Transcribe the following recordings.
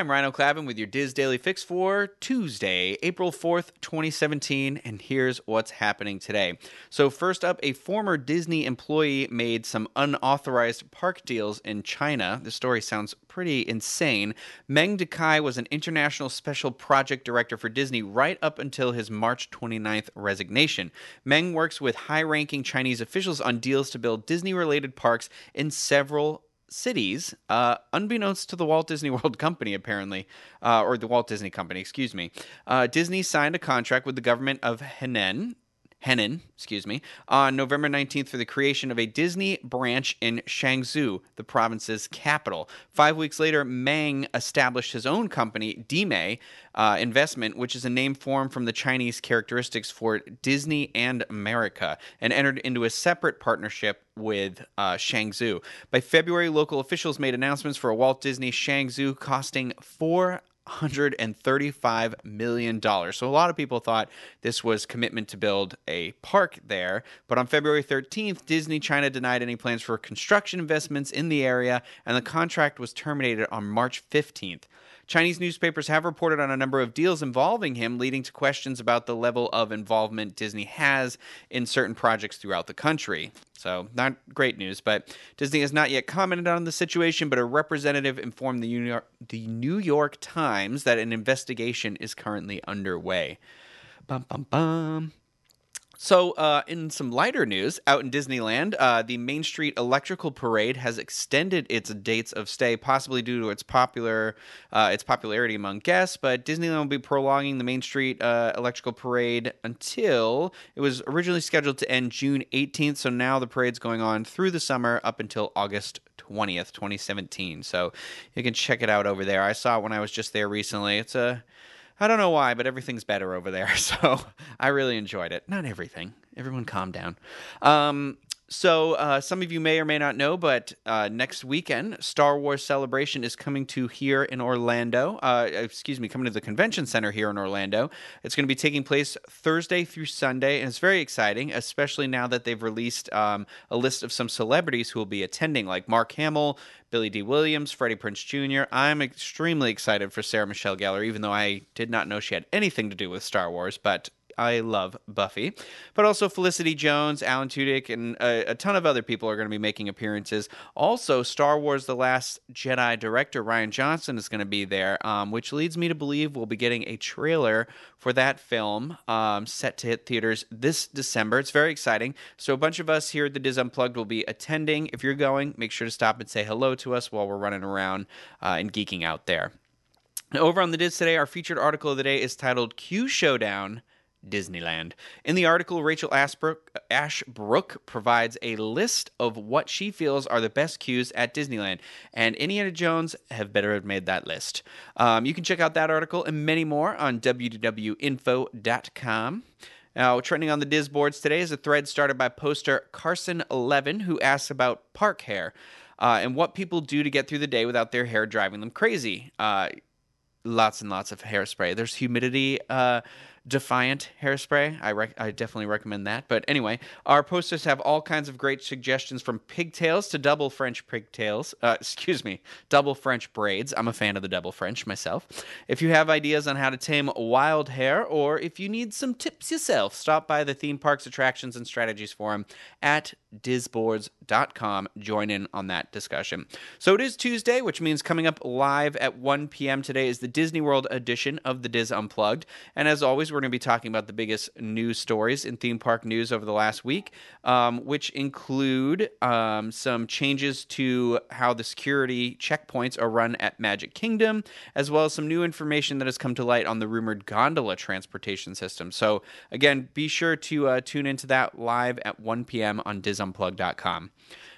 I'm Rhino Clavin with your DIS Daily Fix for Tuesday, April 4th, 2017, and here's what's happening today. So, first up, a former Disney employee made some unauthorized park deals in China. The story sounds pretty insane. Meng Dekai was an international special project director for Disney right up until his March 29th resignation. Meng works with high ranking Chinese officials on deals to build Disney related parks in several cities, uh, unbeknownst to the Walt Disney World Company, apparently, uh, or the Walt Disney Company, excuse me. Uh, Disney signed a contract with the government of Henan, Henan, excuse me, on November 19th for the creation of a Disney branch in Zhengzhou, the province's capital. Five weeks later, Meng established his own company, Dime uh, Investment, which is a name formed from the Chinese characteristics for Disney and America, and entered into a separate partnership with uh, Zhengzhou. By February, local officials made announcements for a Walt Disney Zhengzhou costing four $135 million. So a lot of people thought this was commitment to build a park there. But on February 13th, Disney China denied any plans for construction investments in the area, and the contract was terminated on March 15th. Chinese newspapers have reported on a number of deals involving him, leading to questions about the level of involvement Disney has in certain projects throughout the country. So, not great news, but Disney has not yet commented on the situation, but a representative informed the New York, the New York Times that an investigation is currently underway. Bum, bum, bum. So, uh, in some lighter news, out in Disneyland, uh, the Main Street Electrical Parade has extended its dates of stay, possibly due to its popular uh, its popularity among guests. But Disneyland will be prolonging the Main Street uh, Electrical Parade until it was originally scheduled to end June 18th. So now the parade's going on through the summer up until August 20th, 2017. So you can check it out over there. I saw it when I was just there recently. It's a I don't know why, but everything's better over there. So I really enjoyed it. Not everything. Everyone calm down. Um, so, uh, some of you may or may not know, but uh, next weekend, Star Wars Celebration is coming to here in Orlando. Uh, excuse me, coming to the convention center here in Orlando. It's going to be taking place Thursday through Sunday, and it's very exciting, especially now that they've released um, a list of some celebrities who will be attending, like Mark Hamill, Billy Dee Williams, Freddie Prinze Jr. I'm extremely excited for Sarah Michelle Gellar, even though I did not know she had anything to do with Star Wars, but I love Buffy, but also Felicity Jones, Alan Tudyk, and a, a ton of other people are going to be making appearances. Also, Star Wars: The Last Jedi director Rian Johnson is going to be there, um, which leads me to believe we'll be getting a trailer for that film um, set to hit theaters this December. It's very exciting. So, a bunch of us here at the DIS Unplugged will be attending. If you're going, make sure to stop and say hello to us while we're running around uh, and geeking out there. Over on the DIS today, our featured article of the day is titled Q Showdown Disneyland. In the article, Rachel Ashbrook, Ashbrook, provides a list of what she feels are the best queues at Disneyland, and Indiana Jones have better have made that list. Um, you can check out that article and many more on www.info.com. Now, trending on the DIS boards today is a thread started by poster Carson11 who asks about park hair uh, and what people do to get through the day without their hair driving them crazy. Uh, lots and lots of hairspray. There's humidity. Uh, Defiant hairspray. I rec- I definitely recommend that. But anyway, our posters have all kinds of great suggestions from pigtails to double French pigtails. Uh, excuse me, double French braids. I'm a fan of the double French myself. If you have ideas on how to tame wild hair, or if you need some tips yourself, stop by the theme parks attractions and strategies forum at disboards.com. Join in on that discussion. So it is Tuesday, which means coming up live at 1 p.m. today is the Disney World edition of the DIS Unplugged. And as always, we're going to be talking about the biggest news stories in theme park news over the last week, um, which include um, some changes to how the security checkpoints are run at Magic Kingdom, as well as some new information that has come to light on the rumored gondola transportation system. So, again, be sure to uh, tune into that live at 1 p.m. on disunplug.com.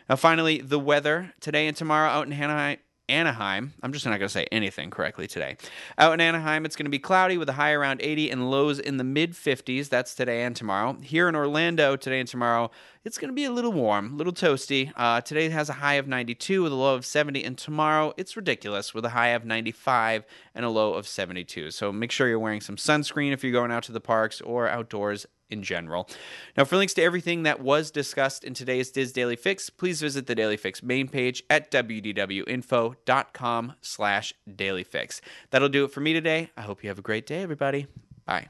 Now, finally, the weather today and tomorrow out in Anaheim. Anaheim. I'm just not going to say anything correctly today. Out in Anaheim, it's going to be cloudy with a high around 80 and lows in the mid 50s. That's today and tomorrow. Here in Orlando, today and tomorrow, it's going to be a little warm, a little toasty. Uh, today has a high of 92 with a low of 70, and tomorrow it's ridiculous with a high of 95 and a low of 72. So make sure you're wearing some sunscreen if you're going out to the parks or outdoors in general. Now, for links to everything that was discussed in today's DIS Daily Fix, please visit the Daily Fix main page at wdwinfo.com slash dailyfix. That'll do it for me today. I hope you have a great day, everybody. Bye.